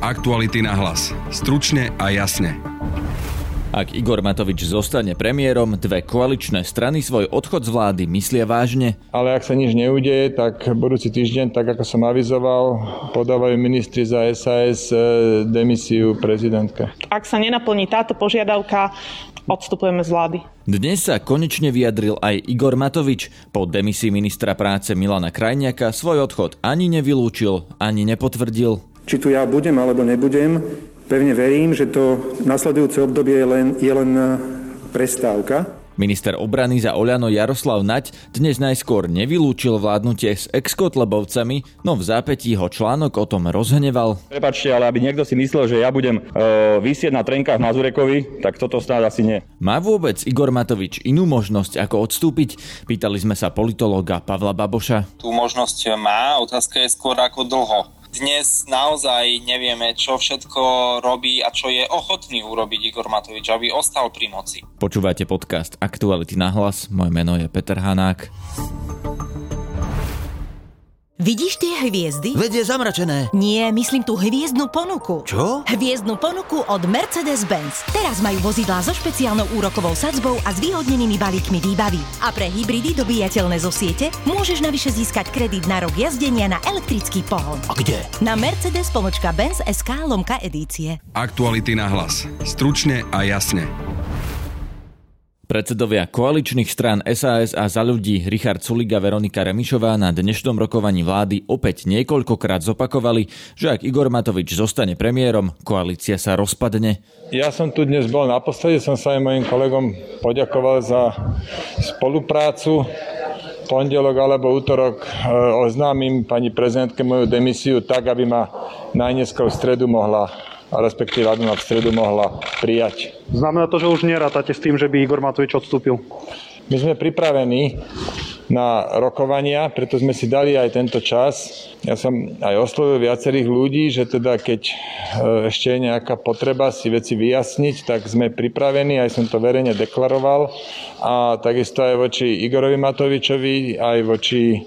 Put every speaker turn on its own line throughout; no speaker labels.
Aktuality na hlas. Stručne a jasne.
Ak Igor Matovič zostane premiérom, dve koaličné strany svoj odchod z vlády myslia vážne.
Ale ak sa nič neudeje, tak budúci týždeň, tak ako som avizoval, podávajú ministri za SAS e, demisiu prezidentka.
Ak sa nenaplní táto požiadavka, odstupujeme z vlády.
Dnes sa konečne vyjadril aj Igor Matovič. Po demisii ministra práce Milana Krajniaka svoj odchod ani nevylúčil, ani nepotvrdil.
Či tu ja budem alebo nebudem, Pevne verím, že to nasledujúce obdobie je len, je len e, prestávka.
Minister obrany za Oľano Jaroslav Nať dnes najskôr nevylúčil vládnutie s ex-kotlebovcami, no v zápätí ho článok o tom rozhneval.
Prepačte, ale aby niekto si myslel, že ja budem e, vysieť na trenkách na Zurekovi, tak toto snáď asi nie.
Má vôbec Igor Matovič inú možnosť, ako odstúpiť? Pýtali sme sa politológa Pavla Baboša.
Tú možnosť má, otázka je skôr ako dlho dnes naozaj nevieme, čo všetko robí a čo je ochotný urobiť Igor Matovič, aby ostal pri moci.
Počúvate podcast Aktuality na hlas, moje meno je Peter Hanák.
Vidíš tie hviezdy?
Veď je zamračené.
Nie, myslím tú hviezdnu ponuku.
Čo?
Hviezdnu ponuku od Mercedes-Benz. Teraz majú vozidlá so špeciálnou úrokovou sadzbou a zvýhodnenými balíkmi výbavy. A pre hybridy dobíjateľné zo siete môžeš navyše získať kredit na rok jazdenia na elektrický pohon.
A kde?
Na Mercedes SK lomka edície.
Aktuality na hlas. Stručne a jasne.
Predsedovia koaličných strán SAS a za ľudí Richard Suliga Veronika Remišová na dnešnom rokovaní vlády opäť niekoľkokrát zopakovali, že ak Igor Matovič zostane premiérom, koalícia sa rozpadne.
Ja som tu dnes bol naposledy, som sa aj mojim kolegom poďakoval za spoluprácu pondelok alebo útorok e, oznámim pani prezidentke moju demisiu tak, aby ma najneskôr v stredu mohla respektíve aby ma v stredu mohla prijať.
Znamená to, že už nerátate s tým, že by Igor Matovič odstúpil?
My sme pripravení na rokovania, preto sme si dali aj tento čas. Ja som aj oslovil viacerých ľudí, že teda keď e, ešte je nejaká potreba si veci vyjasniť, tak sme pripravení, aj som to verejne deklaroval. A takisto aj voči Igorovi Matovičovi, aj voči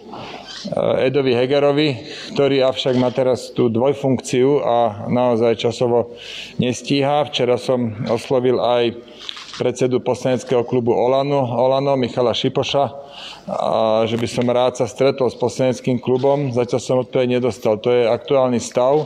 Edovi Hegerovi, ktorý avšak má teraz tú dvojfunkciu a naozaj časovo nestíha. Včera som oslovil aj predsedu poslaneckého klubu Olano, Olano Michala Šipoša, a že by som rád sa stretol s poslaneckým klubom. Zatiaľ som odpoveď nedostal. To je aktuálny stav.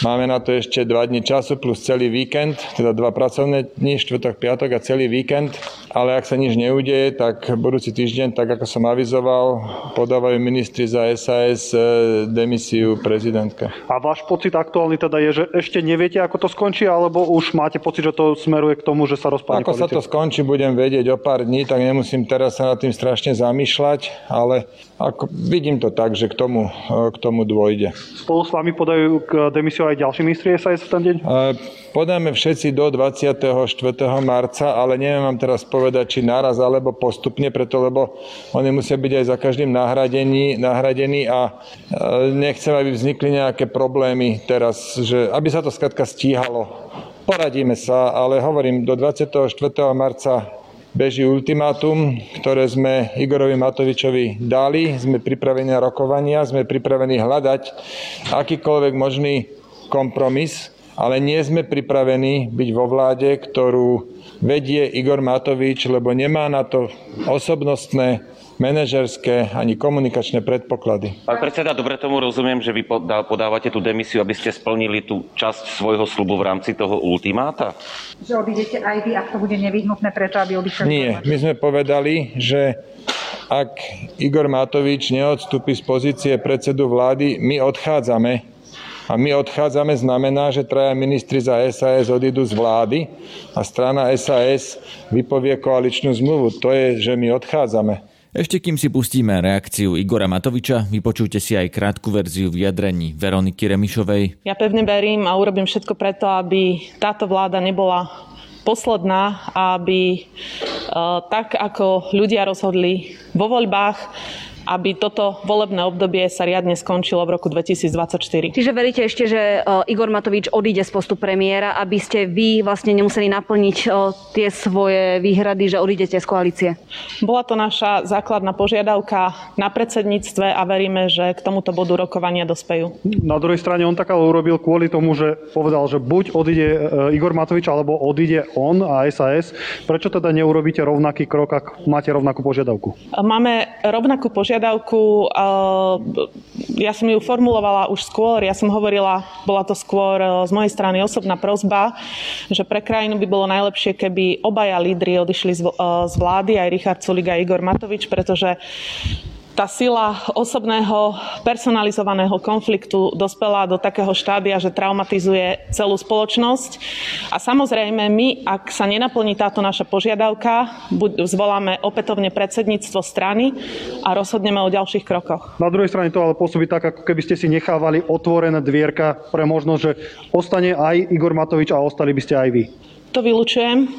Máme na to ešte dva dni času plus celý víkend, teda dva pracovné dni, štvrtok, piatok a celý víkend. Ale ak sa nič neudeje, tak budúci týždeň, tak ako som avizoval, podávajú ministri za SAS e, demisiu prezidentka.
A váš pocit aktuálny teda je, že ešte neviete, ako to skončí, alebo už máte pocit, že to smeruje k tomu, že sa rozpadne
Ako koalícia? sa to skončí, budem vedieť o pár dní, tak nemusím teraz sa nad tým strašne zamýšľať, ale ako, vidím to tak, že k tomu, e, k tomu dôjde.
Spolu s vami podajú k demisiu aj ďalší ministri SAS v ten deň?
Podáme všetci do 24. marca, ale neviem vám teraz povedať, či naraz alebo postupne, preto lebo oni musia byť aj za každým nahradení, nahradení a nechcem, aby vznikli nejaké problémy teraz, že aby sa to skratka stíhalo. Poradíme sa, ale hovorím, do 24. marca beží ultimátum, ktoré sme Igorovi Matovičovi dali. Sme pripravení na rokovania, sme pripravení hľadať akýkoľvek možný kompromis, ale nie sme pripravení byť vo vláde, ktorú vedie Igor Matovič, lebo nemá na to osobnostné manažerské ani komunikačné predpoklady.
Pán predseda, dobre tomu rozumiem, že vy podávate tú demisiu, aby ste splnili tú časť svojho slubu v rámci toho ultimáta?
Že odídete aj vy, ak to bude nevyhnutné preto, aby odišiel?
Nie, my sme povedali, že ak Igor Matovič neodstúpi z pozície predsedu vlády, my odchádzame a my odchádzame znamená, že traja ministri za SAS odídu z vlády a strana SAS vypovie koaličnú zmluvu. To je, že my odchádzame.
Ešte kým si pustíme reakciu Igora Matoviča, vypočujte si aj krátku verziu vyjadrení Veroniky Remišovej.
Ja pevne verím a urobím všetko preto, aby táto vláda nebola posledná, aby e, tak, ako ľudia rozhodli vo voľbách, aby toto volebné obdobie sa riadne skončilo v roku 2024.
Čiže veríte ešte, že Igor Matovič odíde z postu premiéra, aby ste vy vlastne nemuseli naplniť tie svoje výhrady, že odídete z koalície?
Bola to naša základná požiadavka na predsedníctve a veríme, že k tomuto bodu rokovania dospejú.
Na druhej strane on tak ale urobil kvôli tomu, že povedal, že buď odíde Igor Matovič, alebo odíde on a SAS. Prečo teda neurobíte rovnaký krok, ak máte rovnakú požiadavku?
Máme rovnakú požiadavku. Ja som ju formulovala už skôr. Ja som hovorila, bola to skôr z mojej strany osobná prozba, že pre krajinu by bolo najlepšie, keby obaja lídry odišli z vlády, aj Richard Sulik a Igor Matovič, pretože tá sila osobného personalizovaného konfliktu dospela do takého štádia, že traumatizuje celú spoločnosť. A samozrejme, my, ak sa nenaplní táto naša požiadavka, zvoláme opätovne predsedníctvo strany a rozhodneme o ďalších krokoch.
Na druhej strane to ale pôsobí tak, ako keby ste si nechávali otvorené dvierka pre možnosť, že ostane aj Igor Matovič a ostali by ste aj vy.
To vylučujem.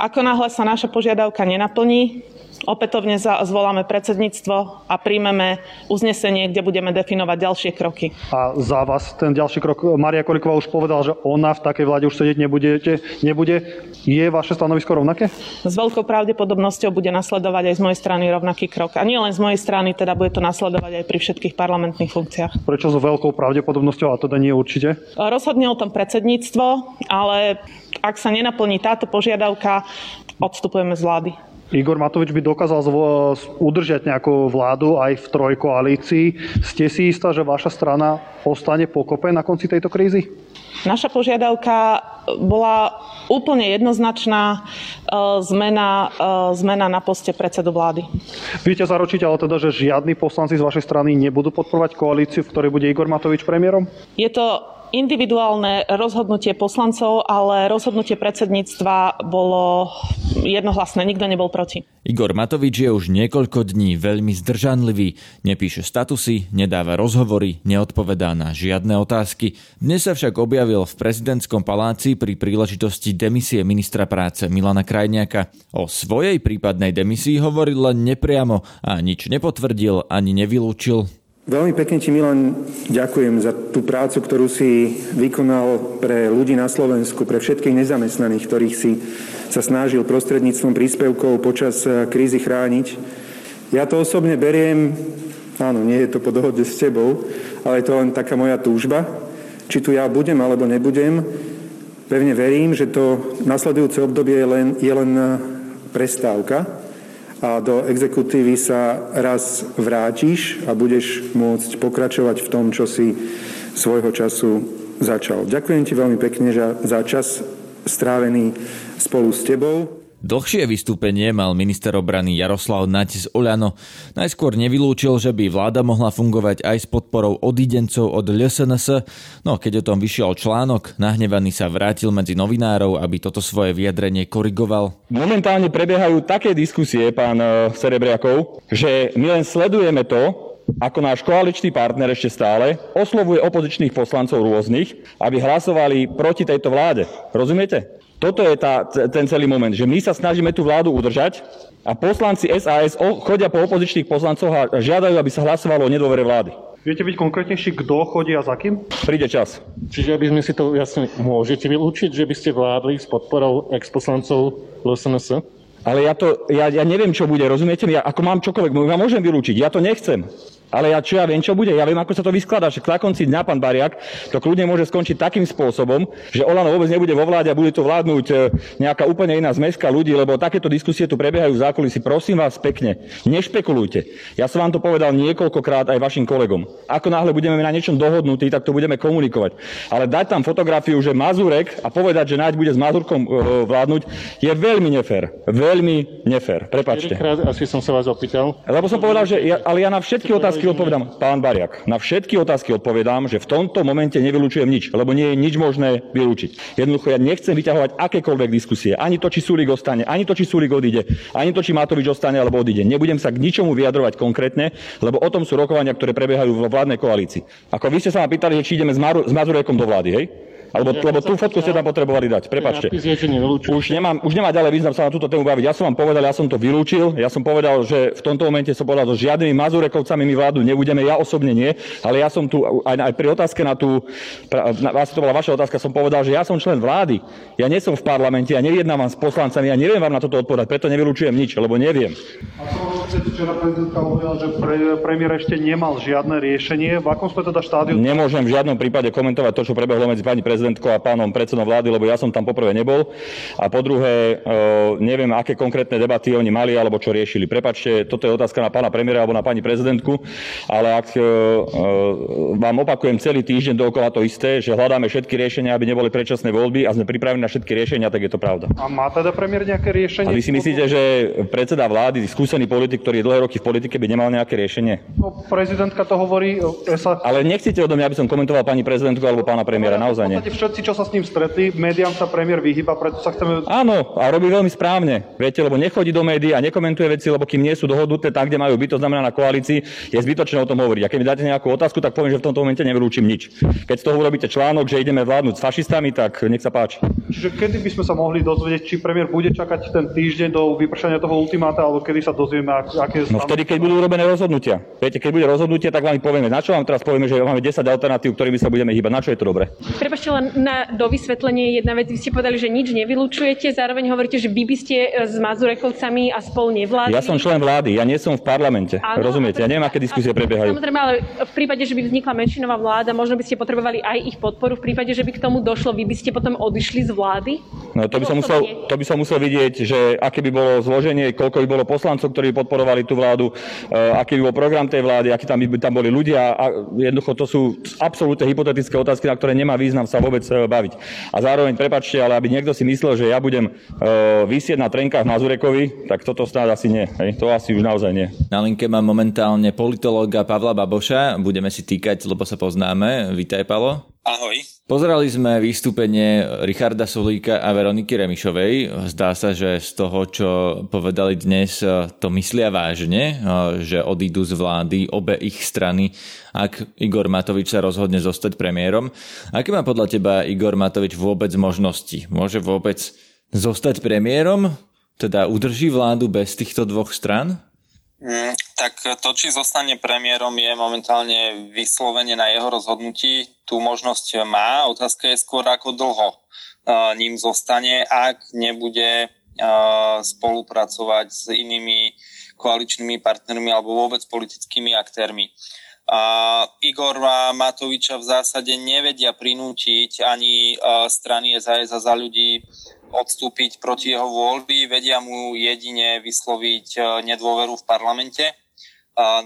Ako náhle sa naša požiadavka nenaplní, opätovne zvoláme predsedníctvo a príjmeme uznesenie, kde budeme definovať ďalšie kroky.
A za vás ten ďalší krok, Maria Koliková už povedala, že ona v takej vláde už sedieť nebudete, nebude. Je vaše stanovisko rovnaké?
S veľkou pravdepodobnosťou bude nasledovať aj z mojej strany rovnaký krok. A nie len z mojej strany, teda bude to nasledovať aj pri všetkých parlamentných funkciách.
Prečo s veľkou pravdepodobnosťou a teda nie určite?
Rozhodne o tom predsedníctvo, ale ak sa nenaplní táto požiadavka, odstupujeme z vlády.
Igor Matovič by dokázal udržať nejakú vládu aj v trojkoalícii. Ste si istá, že vaša strana ostane pokope na konci tejto krízy?
Naša požiadavka bola úplne jednoznačná e, zmena, e, zmena na poste predsedu vlády.
Viete zaručiť ale teda, že žiadni poslanci z vašej strany nebudú podporovať koalíciu, v ktorej bude Igor Matovič premiérom?
Je to individuálne rozhodnutie poslancov, ale rozhodnutie predsedníctva bolo jednohlasné, nikto nebol proti.
Igor Matovič je už niekoľko dní veľmi zdržanlivý, nepíše statusy, nedáva rozhovory, neodpovedá na žiadne otázky. Dnes sa však objavil v prezidentskom paláci pri príležitosti demisie ministra práce Milana Krajniaka. O svojej prípadnej demisii hovoril len nepriamo a nič nepotvrdil ani nevylúčil.
Veľmi pekne ti, Milan, ďakujem za tú prácu, ktorú si vykonal pre ľudí na Slovensku, pre všetkých nezamestnaných, ktorých si sa snažil prostredníctvom príspevkov počas eh, krízy chrániť. Ja to osobne beriem, áno, nie je to po dohode s tebou, ale je to len taká moja túžba. Či tu ja budem alebo nebudem, pevne verím, že to nasledujúce obdobie je len, je len eh, prestávka a do exekutívy sa raz vrátiš a budeš môcť pokračovať v tom, čo si svojho času začal. Ďakujem ti veľmi pekne za čas strávený spolu s tebou.
Dlhšie vystúpenie mal minister obrany Jaroslav Nať z Oľano. Najskôr nevylúčil, že by vláda mohla fungovať aj s podporou odidencov od LSNS, no keď o tom vyšiel článok, nahnevaný sa vrátil medzi novinárov, aby toto svoje vyjadrenie korigoval.
Momentálne prebiehajú také diskusie, pán eh, Serebriakov, že my len sledujeme to, ako náš koaličný partner ešte stále oslovuje opozičných poslancov rôznych, aby hlasovali proti tejto vláde. Rozumiete? Toto je tá, ten celý moment, že my sa snažíme tú vládu udržať a poslanci SAS chodia po opozičných poslancoch a žiadajú, aby sa hlasovalo o nedôvere vlády.
Viete byť konkrétnejší, kto chodí a za kým?
Príde čas.
Čiže aby sme si to jasne môžete vylúčiť, že by ste vládli s podporou ex-poslancov LSNS?
Ale ja, to, ja, ja neviem, čo bude, rozumiete mi? Ja, ako mám čokoľvek, ja môžem vylúčiť, ja to nechcem. Ale ja čo ja viem, čo bude? Ja viem, ako sa to vyskladá. Že na konci dňa, pán Bariak, to kľudne môže skončiť takým spôsobom, že Olano vôbec nebude vo vláde a bude tu vládnuť e, nejaká úplne iná zmeska ľudí, lebo takéto diskusie tu prebiehajú v zákulisí. Prosím vás pekne, nešpekulujte. Ja som vám to povedal niekoľkokrát aj vašim kolegom. Ako náhle budeme na niečom dohodnutí, tak to budeme komunikovať. Ale dať tam fotografiu, že Mazurek a povedať, že Naď bude s Mazurkom e, vládnuť, je veľmi nefér. Veľmi nefér. Prepačte.
asi som sa vás opýtal.
Lebo som povedal, že ja, ale ja na všetky otázky otázky odpovedám, pán Bariak, na všetky otázky odpovedám, že v tomto momente nevylučujem nič, lebo nie je nič možné vylúčiť. Jednoducho ja nechcem vyťahovať akékoľvek diskusie. Ani to, či Sulik ostane, ani to, či Sulik odíde, ani to, či Matovič ostane alebo odíde. Nebudem sa k ničomu vyjadrovať konkrétne, lebo o tom sú rokovania, ktoré prebiehajú vo vládnej koalícii. Ako vy ste sa ma pýtali, či ideme s, Maru, s Mazurekom do vlády, hej? Alebo, lebo tú fotku ste tam potrebovali dať. Prepačte. Už, nemám, už nemá ďalej význam sa na túto tému baviť. Ja som vám povedal, ja som to vylúčil. Ja som povedal, že v tomto momente som povedal, že žiadnymi Mazurekovcami my vládu nebudeme. Ja osobne nie. Ale ja som tu aj, aj pri otázke na tú, na, to bola vaša otázka, som povedal, že ja som člen vlády. Ja nie som v parlamente, ja nejednávam s poslancami, ja neviem vám na toto odpovedať, preto nevylúčujem nič, lebo neviem.
A včera prezidentka hovorila, že pre, premiér ešte nemal žiadne riešenie. V akom sme teda štádiu?
Nemôžem v žiadnom prípade komentovať to, čo prebehlo medzi pani prezidentkou a pánom predsedom vlády, lebo ja som tam poprvé nebol. A po druhé, neviem, aké konkrétne debaty oni mali alebo čo riešili. Prepačte, toto je otázka na pána premiéra alebo na pani prezidentku, ale ak vám opakujem celý týždeň dookola to isté, že hľadáme všetky riešenia, aby neboli predčasné voľby a sme pripravení na všetky riešenia, tak je to pravda.
A má teda premiér nejaké riešenie?
A vy si myslíte, že predseda vlády, skúsený politik, ktorý je dlhé roky v politike, by nemal nejaké riešenie?
No, prezidentka to hovorí. Sa...
Ale nechcete odo mňa, aby som komentoval pani prezidentku alebo pána premiéra, naozaj nie.
Všetci, čo sa s ním stretli, médiám sa premiér vyhyba, preto sa chceme...
Áno, a robí veľmi správne. Viete, lebo nechodí do médií a nekomentuje veci, lebo kým nie sú dohodnuté tak, kde majú byť, to znamená na koalícii, je zbytočné o tom hovoriť. A keď mi dáte nejakú otázku, tak poviem, že v tomto momente nevylúčim nič. Keď z toho urobíte článok, že ideme vládnuť s fašistami, tak nech sa páči.
Čiže kedy by sme sa mohli dozvedieť, či premiér bude čakať ten týždeň do vypršania toho ultimáta, alebo kedy sa dozvieme, aké
No vtedy, keď budú urobené rozhodnutia. Viete, keď bude rozhodnutie, tak vám povieme. Na čo vám teraz povieme, že máme 10 alternatív, ktorými sa budeme hýbať? Na čo je to dobre?
Prepačte len na dovysvetlenie jedna vec. Vy ste povedali, že nič nevylučujete, zároveň hovoríte, že vy by ste e, s Mazurekovcami a spolu nevládli.
Ja som člen vlády, ja nie som v parlamente. Áno, Rozumiete? Ja neviem, aké diskusie prebiehajú.
Samozrejme, ale v prípade, že by vznikla menšinová vláda, možno by ste potrebovali aj ich podporu. V prípade, že by k tomu došlo, vy by ste potom odišli z vlády?
No to by som musel, to by som musel vidieť, že aké by bolo zloženie, koľko by bolo poslancov, ktorí podporovali tú vládu, uh, aký by bol program tej vlády, akí tam by tam boli ľudia a jednoducho to sú absolútne hypotetické otázky, na ktoré nemá význam sa vôbec baviť. A zároveň, prepačte, ale aby niekto si myslel, že ja budem uh, vysieť na trenkách Mazurekovi, tak toto snáď asi nie. Hej? To asi už naozaj nie.
Na linke mám momentálne politológa Pavla Baboša. Budeme si týkať, lebo sa poznáme. Vítaj, Palo.
Ahoj.
Pozerali sme vystúpenie Richarda Sulíka a Veroniky Remišovej. Zdá sa, že z toho, čo povedali dnes, to myslia vážne, že odídu z vlády obe ich strany, ak Igor Matovič sa rozhodne zostať premiérom. Aké má podľa teba Igor Matovič vôbec možnosti? Môže vôbec zostať premiérom? Teda udrží vládu bez týchto dvoch stran?
Mm, tak to, či zostane premiérom, je momentálne vyslovene na jeho rozhodnutí. Tú možnosť má. Otázka je skôr, ako dlho uh, ním zostane, ak nebude uh, spolupracovať s inými koaličnými partnermi alebo vôbec politickými aktérmi. A Matoviča v zásade nevedia prinútiť ani uh, strany SAS a za ľudí odstúpiť proti jeho voľby, vedia mu jedine vysloviť e, nedôveru v parlamente.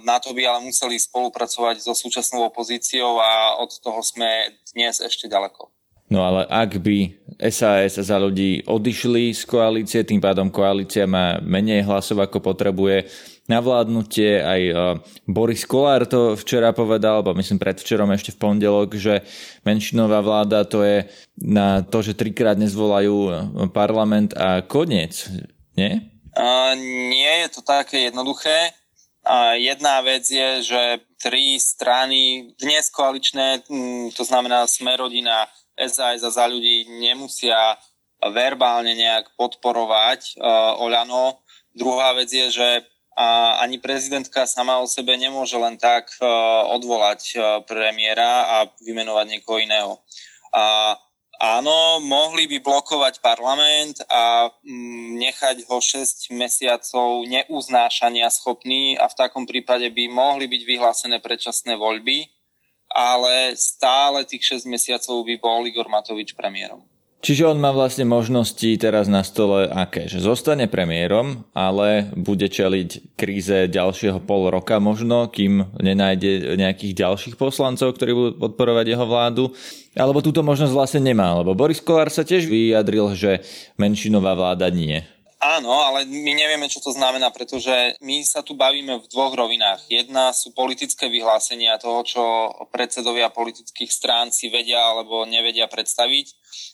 Na to by ale museli spolupracovať so súčasnou opozíciou a od toho sme dnes ešte ďaleko.
No ale ak by SAS za ľudí odišli z koalície, tým pádom koalícia má menej hlasov, ako potrebuje na vládnutie. Aj e, Boris Kolár to včera povedal, alebo myslím predvčerom ešte v pondelok, že menšinová vláda to je na to, že trikrát nezvolajú parlament a koniec, nie?
Uh, nie je to také jednoduché. Uh, jedna vec je, že tri strany dnes koaličné, to znamená Smerodina, SAS a za ľudí nemusia verbálne nejak podporovať uh, Oľano. Druhá vec je, že uh, ani prezidentka sama o sebe nemôže len tak uh, odvolať uh, premiéra a vymenovať niekoho iného. Uh, Áno, mohli by blokovať parlament a mm, nechať ho 6 mesiacov neuznášania schopný a v takom prípade by mohli byť vyhlásené predčasné voľby ale stále tých 6 mesiacov by bol Igor Matovič premiérom.
Čiže on má vlastne možnosti teraz na stole aké? Že zostane premiérom, ale bude čeliť kríze ďalšieho pol roka možno, kým nenájde nejakých ďalších poslancov, ktorí budú podporovať jeho vládu. Alebo túto možnosť vlastne nemá, lebo Boris Kolár sa tiež vyjadril, že menšinová vláda nie.
Áno, ale my nevieme, čo to znamená, pretože my sa tu bavíme v dvoch rovinách. Jedna sú politické vyhlásenia toho, čo predsedovia politických strán si vedia alebo nevedia predstaviť.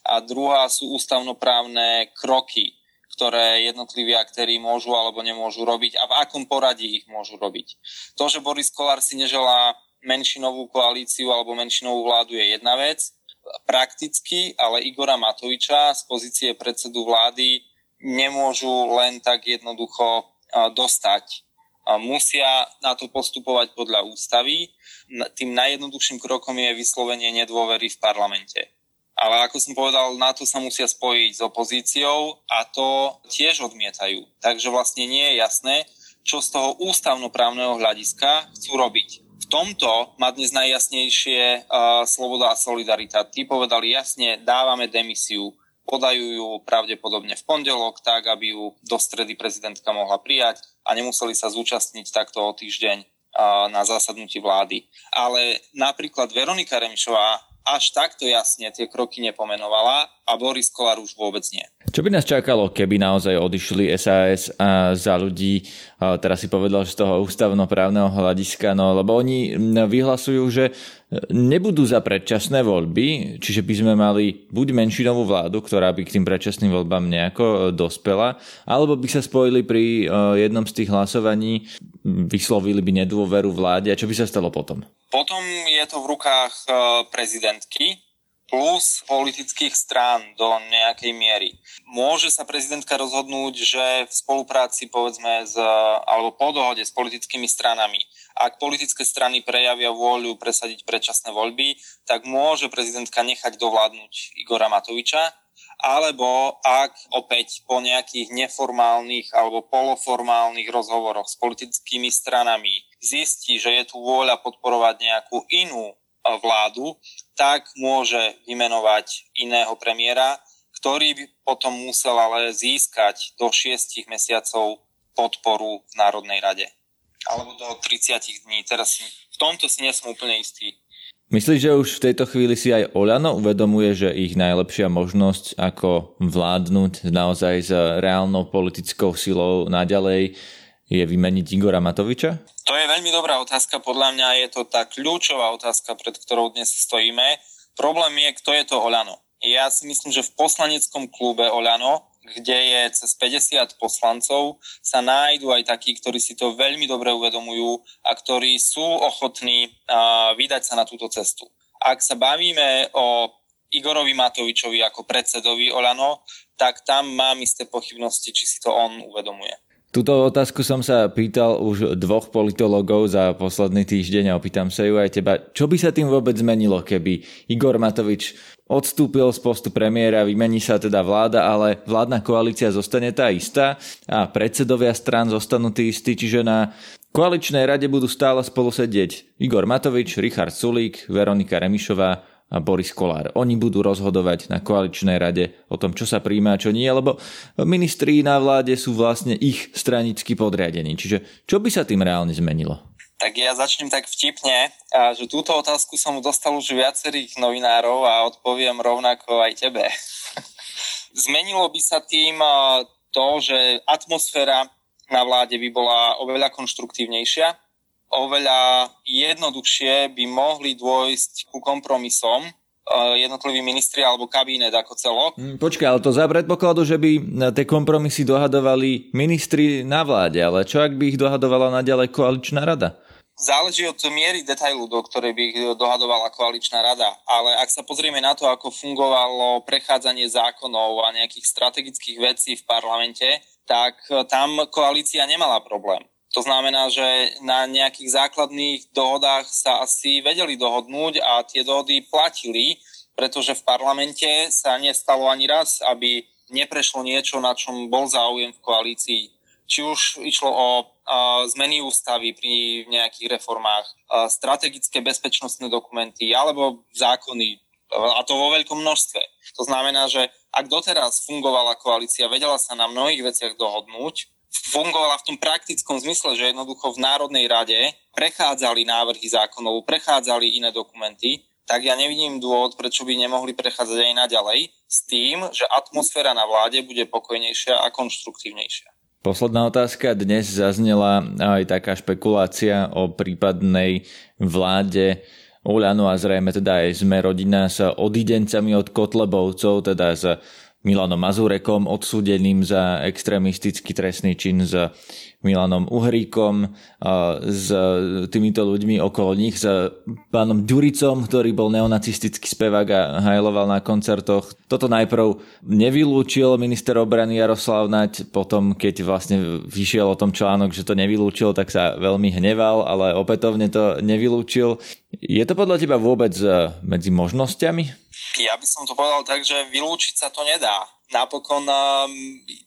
A druhá sú ústavnoprávne kroky, ktoré jednotliví aktéry môžu alebo nemôžu robiť a v akom poradí ich môžu robiť. To, že Boris Kolár si neželá menšinovú koalíciu alebo menšinovú vládu je jedna vec, prakticky, ale Igora Matoviča z pozície predsedu vlády nemôžu len tak jednoducho dostať. Musia na to postupovať podľa ústavy. Tým najjednoduchším krokom je vyslovenie nedôvery v parlamente. Ale ako som povedal, na to sa musia spojiť s opozíciou a to tiež odmietajú. Takže vlastne nie je jasné, čo z toho ústavnoprávneho hľadiska chcú robiť. V tomto má dnes najjasnejšie uh, sloboda a solidarita. Tí povedali jasne, dávame demisiu, podajú ju pravdepodobne v pondelok, tak aby ju do stredy prezidentka mohla prijať a nemuseli sa zúčastniť takto o týždeň na zasadnutí vlády. Ale napríklad Veronika Remišová až takto jasne tie kroky nepomenovala a Boris Kolár už vôbec nie.
Čo by nás čakalo, keby naozaj odišli SAS a za ľudí, teraz si povedal, že z toho ústavnoprávneho hľadiska, no lebo oni vyhlasujú, že nebudú za predčasné voľby, čiže by sme mali buď menšinovú vládu, ktorá by k tým predčasným voľbám nejako dospela, alebo by sa spojili pri jednom z tých hlasovaní, vyslovili by nedôveru vláde a čo by sa stalo potom?
Potom je to v rukách e, prezidentky plus politických strán do nejakej miery. Môže sa prezidentka rozhodnúť, že v spolupráci povedzme s, alebo po dohode s politickými stranami, ak politické strany prejavia vôľu presadiť predčasné voľby, tak môže prezidentka nechať dovládnuť Igora Matoviča, alebo ak opäť po nejakých neformálnych alebo poloformálnych rozhovoroch s politickými stranami zistí, že je tu vôľa podporovať nejakú inú e, vládu, tak môže vymenovať iného premiéra, ktorý by potom musel ale získať do šiestich mesiacov podporu v Národnej rade. Alebo do 30 dní. Teraz v tomto si nie som úplne istý.
Myslíš, že už v tejto chvíli si aj Oľano uvedomuje, že ich najlepšia možnosť, ako vládnuť naozaj s reálnou politickou silou naďalej, je vymeniť Igora Matoviča?
To je veľmi dobrá otázka. Podľa mňa je to tá kľúčová otázka, pred ktorou dnes stojíme. Problém je, kto je to Oľano. Ja si myslím, že v poslaneckom klube Oľano, kde je cez 50 poslancov, sa nájdú aj takí, ktorí si to veľmi dobre uvedomujú a ktorí sú ochotní vydať sa na túto cestu. Ak sa bavíme o Igorovi Matovičovi ako predsedovi Olano, tak tam mám isté pochybnosti, či si to on uvedomuje.
Túto otázku som sa pýtal už dvoch politologov za posledný týždeň a opýtam sa ju aj teba. Čo by sa tým vôbec zmenilo, keby Igor Matovič odstúpil z postu premiéra, vymení sa teda vláda, ale vládna koalícia zostane tá istá a predsedovia strán zostanú tí istí, čiže na koaličnej rade budú stále spolu sedieť Igor Matovič, Richard Sulík, Veronika Remišová a Boris Kolár. Oni budú rozhodovať na koaličnej rade o tom, čo sa príjme a čo nie, lebo ministri na vláde sú vlastne ich stranicky podriadení. Čiže čo by sa tým reálne zmenilo?
Tak ja začnem tak vtipne, že túto otázku som dostal už viacerých novinárov a odpoviem rovnako aj tebe. Zmenilo by sa tým to, že atmosféra na vláde by bola oveľa konštruktívnejšia, oveľa jednoduchšie by mohli dôjsť ku kompromisom eh, jednotliví ministri alebo kabinet ako celok.
Hm, počkaj, ale to za predpokladu, že by tie kompromisy dohadovali ministri na vláde, ale čo ak by ich dohadovala naďalej koaličná rada?
Záleží od miery detailu, do ktorej by ich dohadovala koaličná rada. Ale ak sa pozrieme na to, ako fungovalo prechádzanie zákonov a nejakých strategických vecí v parlamente, tak tam koalícia nemala problém. To znamená, že na nejakých základných dohodách sa asi vedeli dohodnúť a tie dohody platili, pretože v parlamente sa nestalo ani raz, aby neprešlo niečo, na čom bol záujem v koalícii. Či už išlo o zmeny ústavy pri nejakých reformách, strategické bezpečnostné dokumenty alebo zákony, a to vo veľkom množstve. To znamená, že ak doteraz fungovala koalícia, vedela sa na mnohých veciach dohodnúť, fungovala v tom praktickom zmysle, že jednoducho v Národnej rade prechádzali návrhy zákonov, prechádzali iné dokumenty, tak ja nevidím dôvod, prečo by nemohli prechádzať aj naďalej s tým, že atmosféra na vláde bude pokojnejšia a konštruktívnejšia.
Posledná otázka. Dnes zaznela aj taká špekulácia o prípadnej vláde Oľano a zrejme teda aj sme rodina s odidencami od Kotlebovcov, teda s Milanom Mazurekom, odsúdeným za extrémistický trestný čin s Milanom Uhríkom, s týmito ľuďmi okolo nich, s pánom Ďuricom, ktorý bol neonacistický spevák a hajloval na koncertoch. Toto najprv nevylúčil minister obrany Jaroslav Naď, potom keď vlastne vyšiel o tom článok, že to nevylúčil, tak sa veľmi hneval, ale opätovne to nevylúčil. Je to podľa teba vôbec e, medzi možnosťami?
Ja by som to povedal tak, že vylúčiť sa to nedá napokon um,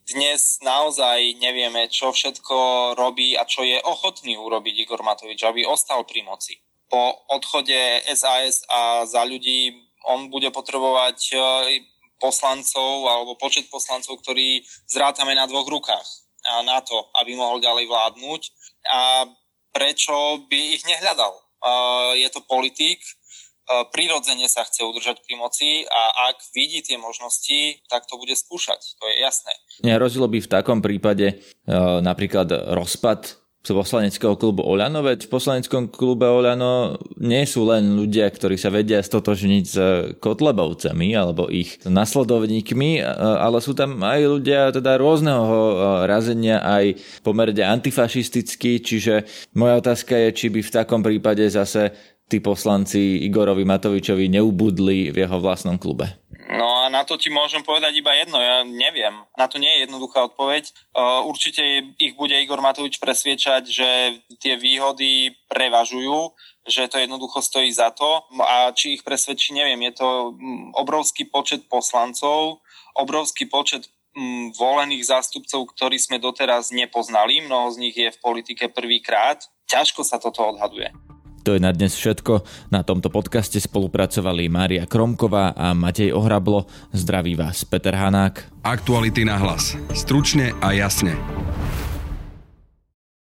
dnes naozaj nevieme, čo všetko robí a čo je ochotný urobiť Igor Matovič, aby ostal pri moci. Po odchode SAS a za ľudí on bude potrebovať uh, poslancov alebo počet poslancov, ktorí zrátame na dvoch rukách a na to, aby mohol ďalej vládnuť. A prečo by ich nehľadal? Uh, je to politik, prirodzene sa chce udržať pri moci a ak vidí tie možnosti, tak to bude skúšať, to je jasné.
Nehrozilo by v takom prípade e, napríklad rozpad poslaneckého klubu Oľano, veď v poslaneckom klube Oľano nie sú len ľudia, ktorí sa vedia stotožniť s Kotlebovcami alebo ich nasledovníkmi, e, ale sú tam aj ľudia teda rôzneho razenia, aj pomerne antifašistickí, čiže moja otázka je, či by v takom prípade zase tí poslanci Igorovi Matovičovi neubudli v jeho vlastnom klube?
No a na to ti môžem povedať iba jedno, ja neviem. Na to nie je jednoduchá odpoveď. Určite ich bude Igor Matovič presviečať, že tie výhody prevažujú, že to jednoducho stojí za to. A či ich presvedčí, neviem. Je to mm, obrovský počet poslancov, obrovský počet mm, volených zástupcov, ktorí sme doteraz nepoznali. Mnoho z nich je v politike prvýkrát. Ťažko sa toto odhaduje.
To je na dnes všetko. Na tomto podcaste spolupracovali Mária Kromková a Matej Ohrablo. Zdraví vás Peter Hanák.
Aktuality na hlas. Stručne a jasne.